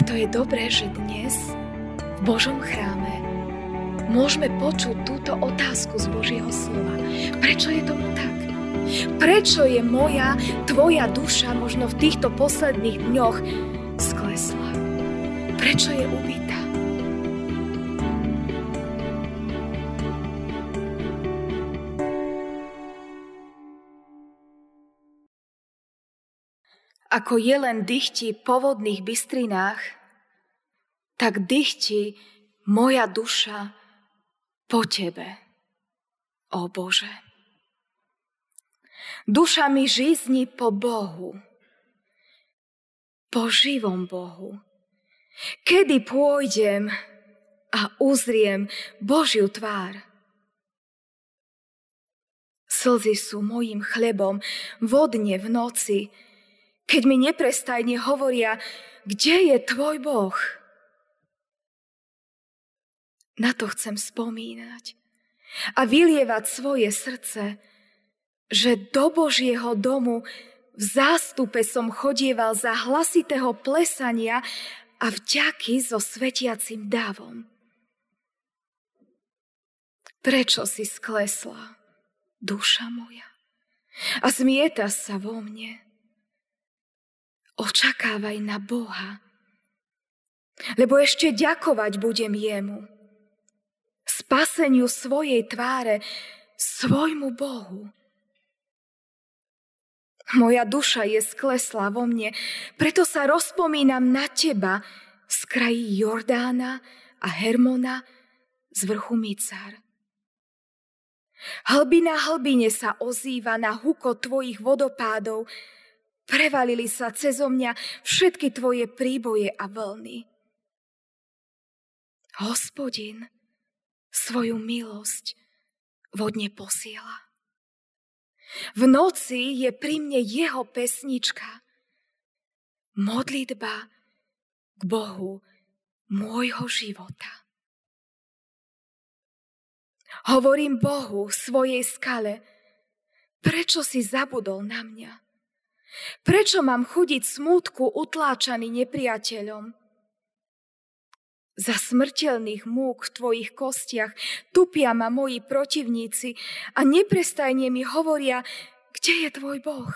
preto je dobré, že dnes v Božom chráme môžeme počuť túto otázku z Božieho slova. Prečo je tomu tak? Prečo je moja, tvoja duša možno v týchto posledných dňoch sklesla? Prečo je ubitá? Ako je len dychti po vodných bystrinách, tak dychti moja duša po Tebe, o Bože. Duša mi žizni po Bohu, po živom Bohu. Kedy pôjdem a uzriem Božiu tvár? Slzy sú mojim chlebom vodne v noci, keď mi neprestajne hovoria, kde je tvoj Boh? Na to chcem spomínať a vylievať svoje srdce, že do Božieho domu v zástupe som chodieval za hlasitého plesania a vďaky so svetiacim dávom. Prečo si sklesla, duša moja? A zmieta sa vo mne. Očakávaj na Boha, lebo ešte ďakovať budem jemu. Spaseniu svojej tváre, svojmu Bohu. Moja duša je sklesla vo mne, preto sa rozpomínam na teba z krají Jordána a Hermona z vrchu Micár. Hlbina hlbine sa ozýva na huko tvojich vodopádov, prevalili sa cezo mňa všetky tvoje príboje a vlny. Hospodin svoju milosť vodne posiela. V noci je pri mne jeho pesnička. Modlitba k Bohu môjho života. Hovorím Bohu, svojej skale, prečo si zabudol na mňa? Prečo mám chudiť smútku utláčaný nepriateľom? Za smrteľných múk v tvojich kostiach tupia ma moji protivníci a neprestajne mi hovoria, kde je tvoj Boh?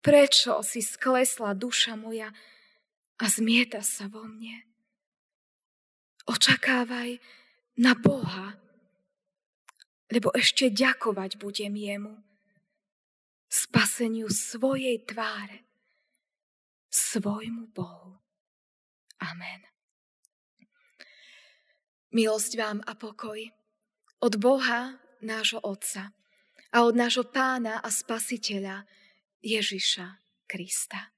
Prečo si sklesla duša moja a zmieta sa vo mne? Očakávaj na Boha, lebo ešte ďakovať budem jemu. Spaseniu svojej tváre, svojmu Bohu. Amen. Milosť vám a pokoj od Boha, nášho Otca a od nášho Pána a Spasiteľa Ježiša Krista.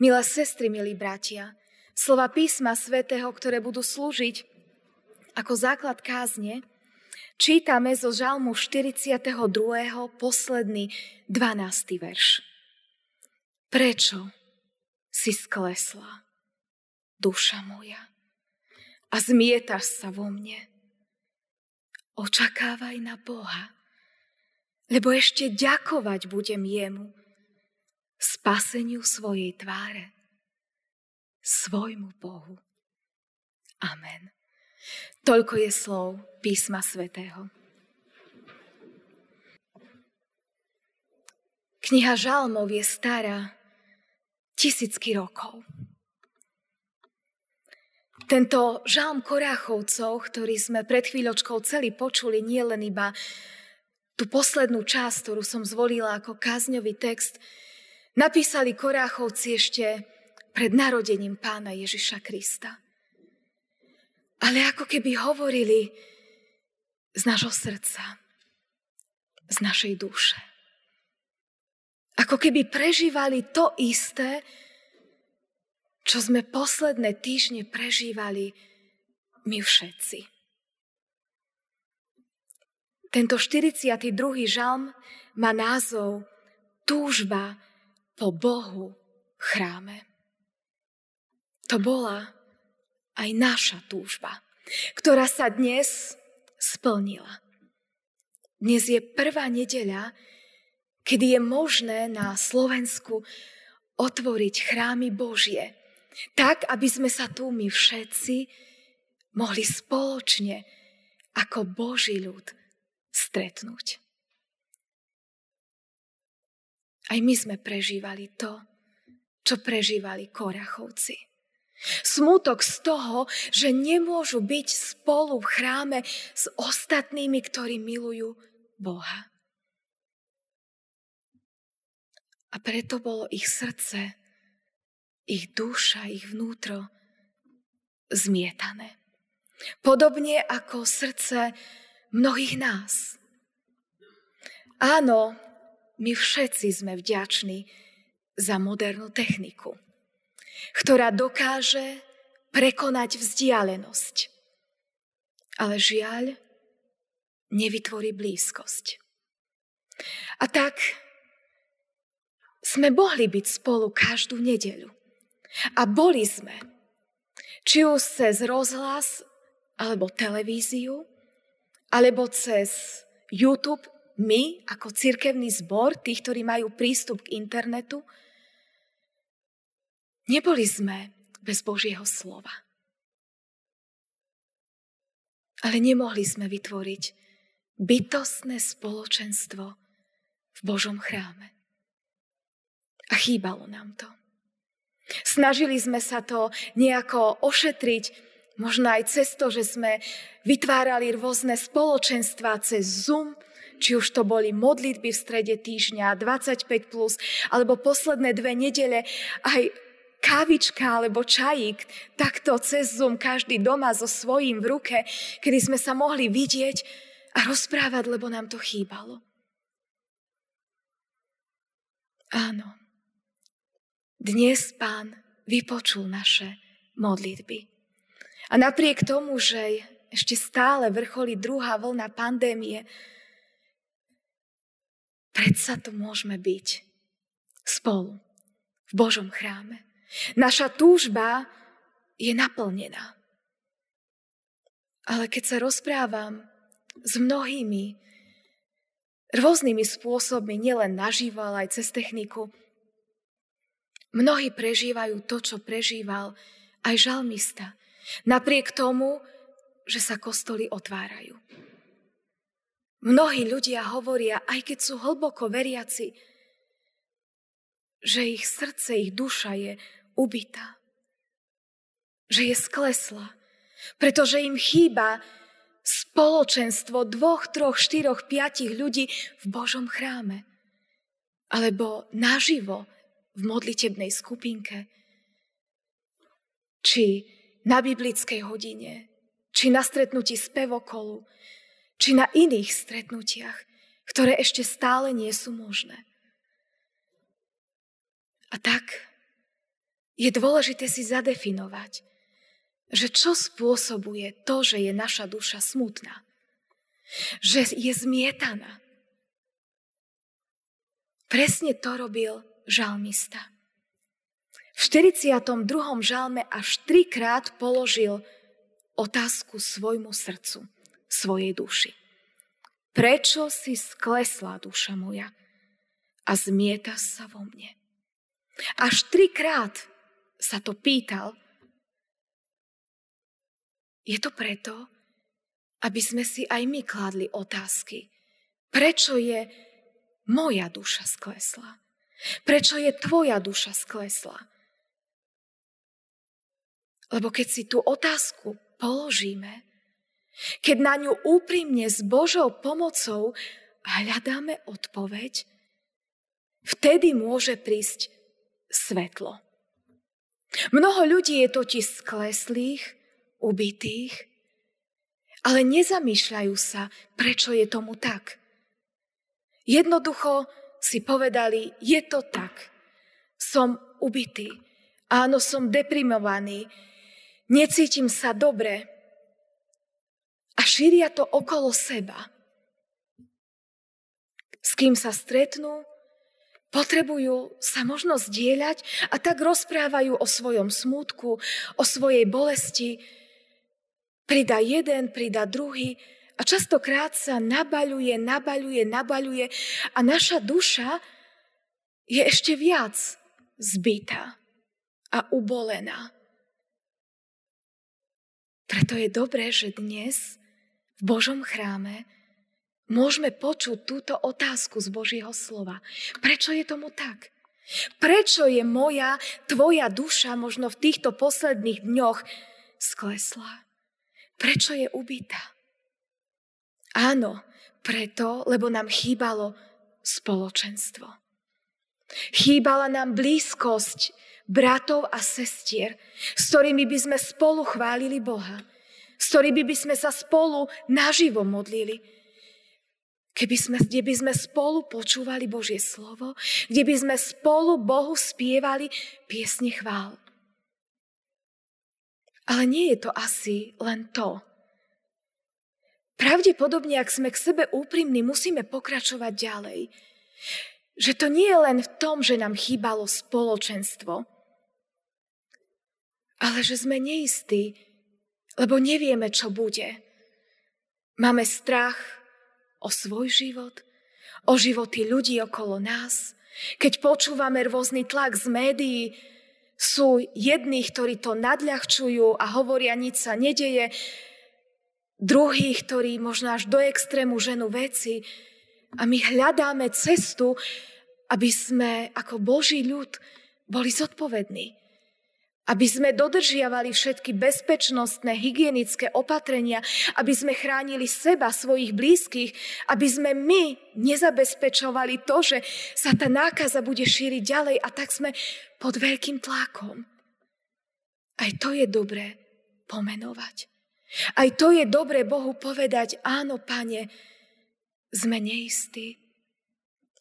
Milé sestry, milí bratia, slova písma svätého, ktoré budú slúžiť ako základ kázne, čítame zo Žalmu 42. posledný 12. verš. Prečo si sklesla? duša moja, a zmietaš sa vo mne. Očakávaj na Boha, lebo ešte ďakovať budem jemu, spaseniu svojej tváre, svojmu Bohu. Amen. Toľko je slov písma svätého. Kniha Žalmov je stará tisícky rokov. Tento žalm Koráchovcov, ktorý sme pred chvíľočkou celý počuli, nie len iba tú poslednú časť, ktorú som zvolila ako kázňový text, napísali Koráchovci ešte pred narodením pána Ježiša Krista. Ale ako keby hovorili z nášho srdca, z našej duše. Ako keby prežívali to isté, čo sme posledné týždne prežívali my všetci. Tento 42. žalm má názov Túžba po Bohu v chráme. To bola aj naša túžba, ktorá sa dnes splnila. Dnes je prvá nedeľa, kedy je možné na Slovensku otvoriť chrámy Božie Tak, aby sme sa tu my všetci mohli spoločne ako Boží ľud stretnúť. Aj my sme prežívali to, čo prežívali Korachovci. Smútok z toho, že nemôžu byť spolu v chráme s ostatnými, ktorí milujú Boha. A preto bolo ich srdce, ich duša, ich vnútro zmietané. Podobne ako srdce mnohých nás. Áno, my všetci sme vďační za modernú techniku, ktorá dokáže prekonať vzdialenosť. Ale žiaľ, nevytvorí blízkosť. A tak sme mohli byť spolu každú nedeľu. A boli sme. Či už cez rozhlas, alebo televíziu, alebo cez YouTube, my ako cirkevný zbor, tých, ktorí majú prístup k internetu, neboli sme bez Božieho slova. Ale nemohli sme vytvoriť bytostné spoločenstvo v Božom chráme. A chýbalo nám to. Snažili sme sa to nejako ošetriť, možno aj cez to, že sme vytvárali rôzne spoločenstva cez Zoom, či už to boli modlitby v strede týždňa 25+, plus, alebo posledné dve nedele aj kávička alebo čajík, takto cez Zoom každý doma so svojím v ruke, kedy sme sa mohli vidieť a rozprávať, lebo nám to chýbalo. Áno, dnes pán vypočul naše modlitby. A napriek tomu, že ešte stále vrcholí druhá vlna pandémie, predsa tu môžeme byť spolu v Božom chráme. Naša túžba je naplnená. Ale keď sa rozprávam s mnohými rôznymi spôsobmi, nielen naživo, ale aj cez techniku, Mnohí prežívajú to, čo prežíval aj žalmista. Napriek tomu, že sa kostoly otvárajú. Mnohí ľudia hovoria, aj keď sú hlboko veriaci, že ich srdce, ich duša je ubitá. Že je sklesla. Pretože im chýba spoločenstvo dvoch, troch, štyroch, piatich ľudí v Božom chráme. Alebo naživo v modlitebnej skupinke, či na biblickej hodine, či na stretnutí spevokolu, či na iných stretnutiach, ktoré ešte stále nie sú možné. A tak je dôležité si zadefinovať, že čo spôsobuje to, že je naša duša smutná, že je zmietaná. Presne to robil žalmista. V 42. žalme až trikrát položil otázku svojmu srdcu, svojej duši. Prečo si sklesla duša moja a zmieta sa vo mne? Až trikrát sa to pýtal. Je to preto, aby sme si aj my kládli otázky. Prečo je moja duša sklesla? Prečo je tvoja duša sklesla? Lebo keď si tú otázku položíme, keď na ňu úprimne s Božou pomocou hľadáme odpoveď, vtedy môže prísť svetlo. Mnoho ľudí je totiž skleslých, ubitých, ale nezamýšľajú sa, prečo je tomu tak. Jednoducho si povedali, je to tak. Som ubitý. Áno, som deprimovaný. Necítim sa dobre. A šíria to okolo seba. S kým sa stretnú, potrebujú sa možno zdieľať a tak rozprávajú o svojom smútku, o svojej bolesti. Prida jeden, prida druhý a častokrát sa nabaľuje, nabaľuje, nabaľuje a naša duša je ešte viac zbytá a ubolená. Preto je dobré, že dnes v Božom chráme môžeme počuť túto otázku z Božieho slova. Prečo je tomu tak? Prečo je moja, tvoja duša možno v týchto posledných dňoch sklesla? Prečo je ubitá? Áno, preto, lebo nám chýbalo spoločenstvo. Chýbala nám blízkosť bratov a sestier, s ktorými by sme spolu chválili Boha, s ktorými by sme sa spolu naživo modlili, Keby sme, kde by sme spolu počúvali Božie slovo, kde by sme spolu Bohu spievali piesne chvál. Ale nie je to asi len to. Pravdepodobne, ak sme k sebe úprimní, musíme pokračovať ďalej. Že to nie je len v tom, že nám chýbalo spoločenstvo, ale že sme neistí, lebo nevieme, čo bude. Máme strach o svoj život, o životy ľudí okolo nás. Keď počúvame rôzny tlak z médií, sú jední, ktorí to nadľahčujú a hovoria, nič sa nedeje, druhí, ktorí možno až do extrému ženu veci. A my hľadáme cestu, aby sme ako Boží ľud boli zodpovední. Aby sme dodržiavali všetky bezpečnostné, hygienické opatrenia, aby sme chránili seba, svojich blízkych, aby sme my nezabezpečovali to, že sa tá nákaza bude šíriť ďalej a tak sme pod veľkým tlakom. Aj to je dobré pomenovať. Aj to je dobré Bohu povedať, áno, pane, sme neistí.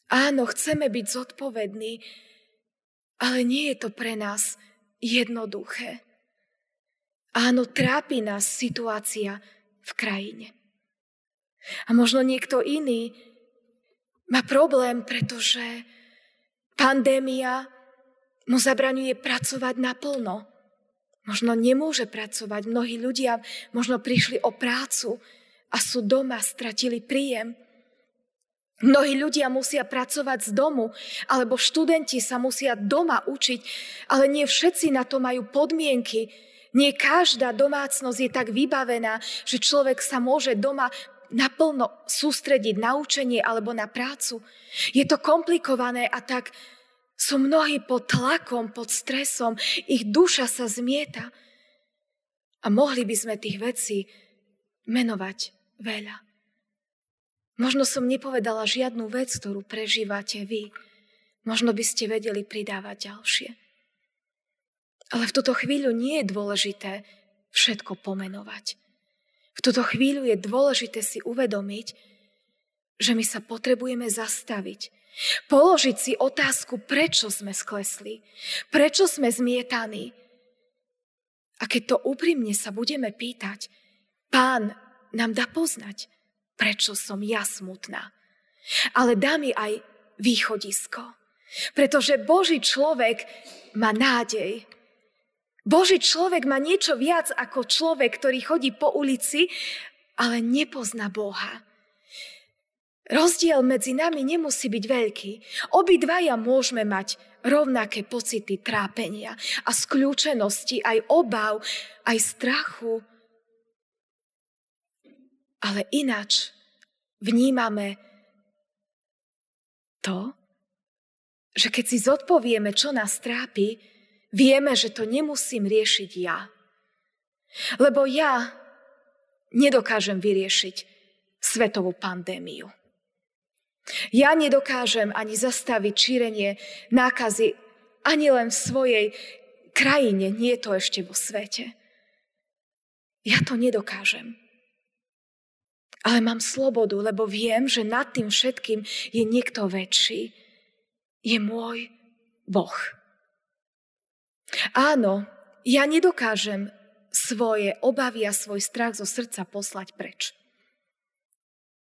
Áno, chceme byť zodpovední, ale nie je to pre nás jednoduché. Áno, trápi nás situácia v krajine. A možno niekto iný má problém, pretože pandémia mu zabraňuje pracovať naplno. Možno nemôže pracovať. Mnohí ľudia možno prišli o prácu a sú doma, stratili príjem. Mnohí ľudia musia pracovať z domu, alebo študenti sa musia doma učiť, ale nie všetci na to majú podmienky. Nie každá domácnosť je tak vybavená, že človek sa môže doma naplno sústrediť na učenie alebo na prácu. Je to komplikované a tak sú mnohí pod tlakom, pod stresom, ich duša sa zmieta. A mohli by sme tých vecí menovať veľa. Možno som nepovedala žiadnu vec, ktorú prežívate vy. Možno by ste vedeli pridávať ďalšie. Ale v túto chvíľu nie je dôležité všetko pomenovať. V túto chvíľu je dôležité si uvedomiť, že my sa potrebujeme zastaviť. Položiť si otázku, prečo sme sklesli, prečo sme zmietaní. A keď to úprimne sa budeme pýtať, pán nám dá poznať, prečo som ja smutná. Ale dá mi aj východisko. Pretože Boží človek má nádej. Boží človek má niečo viac ako človek, ktorý chodí po ulici, ale nepozná Boha. Rozdiel medzi nami nemusí byť veľký. Obidvaja môžeme mať rovnaké pocity trápenia a skľúčenosti, aj obav, aj strachu, ale ináč vnímame to, že keď si zodpovieme, čo nás trápi, vieme, že to nemusím riešiť ja. Lebo ja nedokážem vyriešiť svetovú pandémiu. Ja nedokážem ani zastaviť šírenie nákazy ani len v svojej krajine, nie to ešte vo svete. Ja to nedokážem. Ale mám slobodu, lebo viem, že nad tým všetkým je niekto väčší. Je môj Boh. Áno, ja nedokážem svoje obavy a svoj strach zo srdca poslať preč.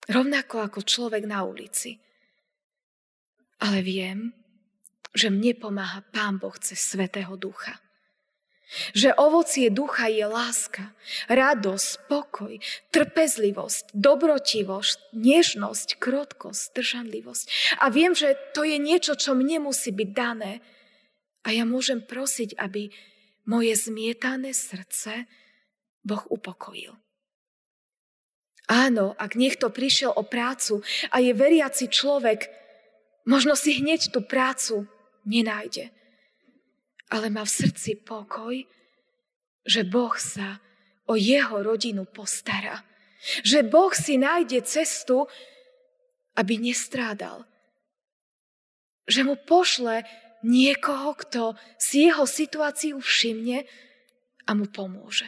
Rovnako ako človek na ulici. Ale viem, že mne pomáha Pán Boh cez Svetého Ducha. Že ovocie ducha je láska, radosť, spokoj, trpezlivosť, dobrotivosť, nežnosť, krotkosť, držanlivosť. A viem, že to je niečo, čo mne musí byť dané, A ja môžem prosiť, aby moje zmietané srdce Boh upokojil. Áno, ak niekto prišiel o prácu a je veriaci človek, možno si hneď tú prácu nenájde. Ale má v srdci pokoj, že Boh sa o jeho rodinu postará. Že Boh si nájde cestu, aby nestrádal. Že mu pošle niekoho, kto si jeho situáciu všimne a mu pomôže.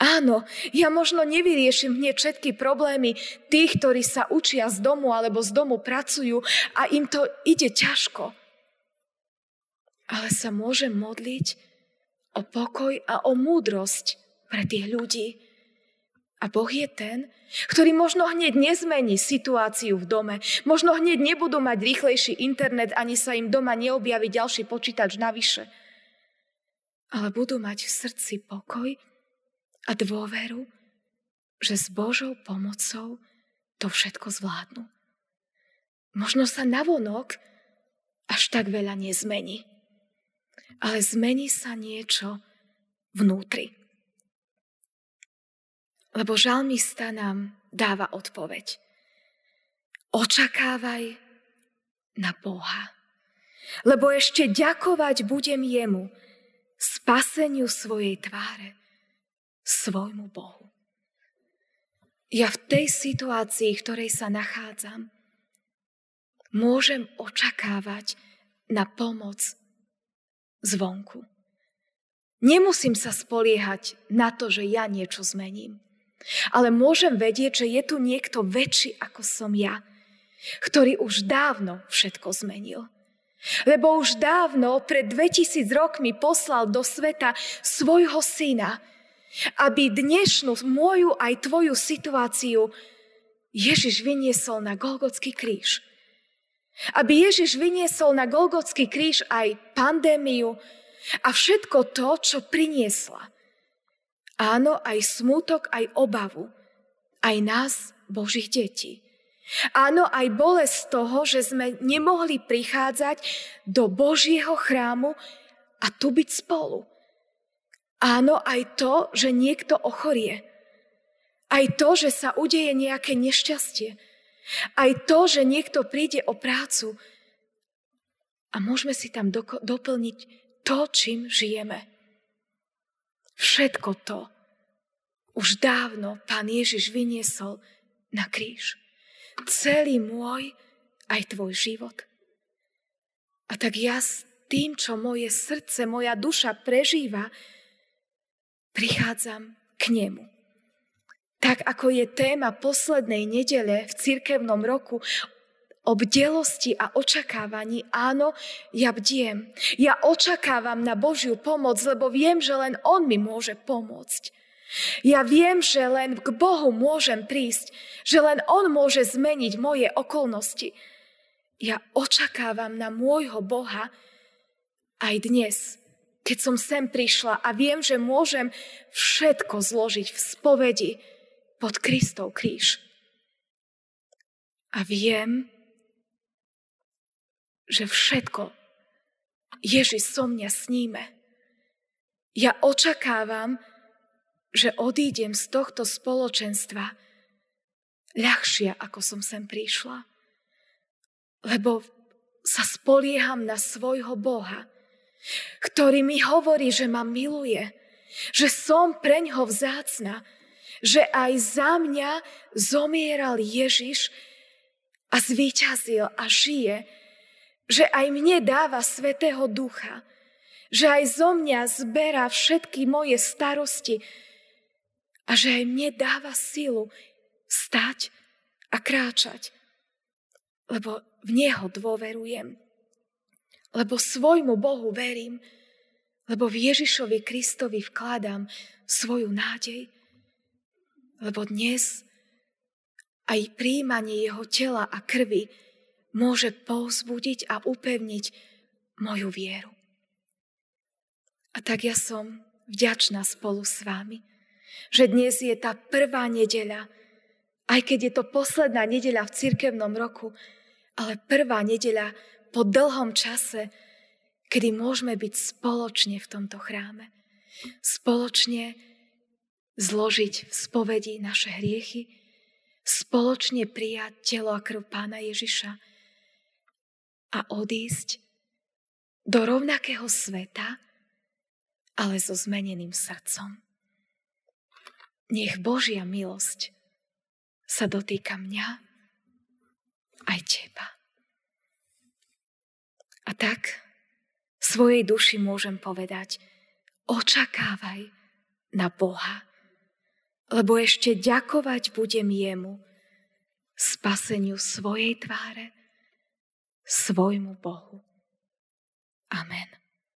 Áno, ja možno nevyriešim hneď všetky problémy tých, ktorí sa učia z domu alebo z domu pracujú a im to ide ťažko. Ale sa môžem modliť o pokoj a o múdrosť pre tých ľudí. A Boh je ten, ktorý možno hneď nezmení situáciu v dome, možno hneď nebudú mať rýchlejší internet, ani sa im doma neobjaví ďalší počítač navyše. Ale budú mať v srdci pokoj a dôveru, že s Božou pomocou to všetko zvládnu. Možno sa navonok až tak veľa nezmení, ale zmení sa niečo vnútri. Lebo žalmista nám dáva odpoveď. Očakávaj na Boha. Lebo ešte ďakovať budem jemu, spaseniu svojej tváre svojmu Bohu. Ja v tej situácii, v ktorej sa nachádzam, môžem očakávať na pomoc zvonku. Nemusím sa spoliehať na to, že ja niečo zmením. Ale môžem vedieť, že je tu niekto väčší ako som ja, ktorý už dávno všetko zmenil. Lebo už dávno, pred 2000 rokmi poslal do sveta svojho syna, aby dnešnú moju aj tvoju situáciu Ježiš vyniesol na Golgotský kríž. Aby Ježiš vyniesol na Golgotský kríž aj pandémiu a všetko to, čo priniesla. Áno, aj smutok, aj obavu. Aj nás, Božích detí. Áno, aj bolesť toho, že sme nemohli prichádzať do Božieho chrámu a tu byť spolu. Áno, aj to, že niekto ochorie. Aj to, že sa udeje nejaké nešťastie. Aj to, že niekto príde o prácu. A môžeme si tam do- doplniť to, čím žijeme. Všetko to už dávno pán Ježiš vyniesol na kríž. Celý môj aj tvoj život. A tak ja s tým, čo moje srdce, moja duša prežíva, prichádzam k nemu. Tak ako je téma poslednej nedele v cirkevnom roku o bdelosti a očakávaní, áno, ja bdiem. Ja očakávam na Božiu pomoc, lebo viem, že len On mi môže pomôcť. Ja viem, že len k Bohu môžem prísť, že len On môže zmeniť moje okolnosti. Ja očakávam na môjho Boha aj dnes keď som sem prišla a viem, že môžem všetko zložiť v spovedi pod Kristov kríž. A viem, že všetko Ježiš so mňa sníme. Ja očakávam, že odídem z tohto spoločenstva ľahšia, ako som sem prišla. Lebo sa spolieham na svojho Boha, ktorý mi hovorí, že ma miluje, že som preňho vzácna, že aj za mňa zomieral Ježiš a zvíťazil a žije, že aj mne dáva Svetého Ducha, že aj zo mňa zberá všetky moje starosti a že aj mne dáva silu stať a kráčať, lebo v Neho dôverujem lebo svojmu Bohu verím, lebo v Ježišovi Kristovi vkladám svoju nádej, lebo dnes aj príjmanie jeho tela a krvi môže povzbudiť a upevniť moju vieru. A tak ja som vďačná spolu s vami, že dnes je tá prvá nedeľa, aj keď je to posledná nedeľa v cirkevnom roku, ale prvá nedeľa po dlhom čase, kedy môžeme byť spoločne v tomto chráme. Spoločne zložiť v spovedi naše hriechy, spoločne prijať telo a krv pána Ježiša a odísť do rovnakého sveta, ale so zmeneným srdcom. Nech Božia milosť sa dotýka mňa aj teba. A tak svojej duši môžem povedať, očakávaj na Boha, lebo ešte ďakovať budem jemu, spaseniu svojej tváre, svojmu Bohu. Amen.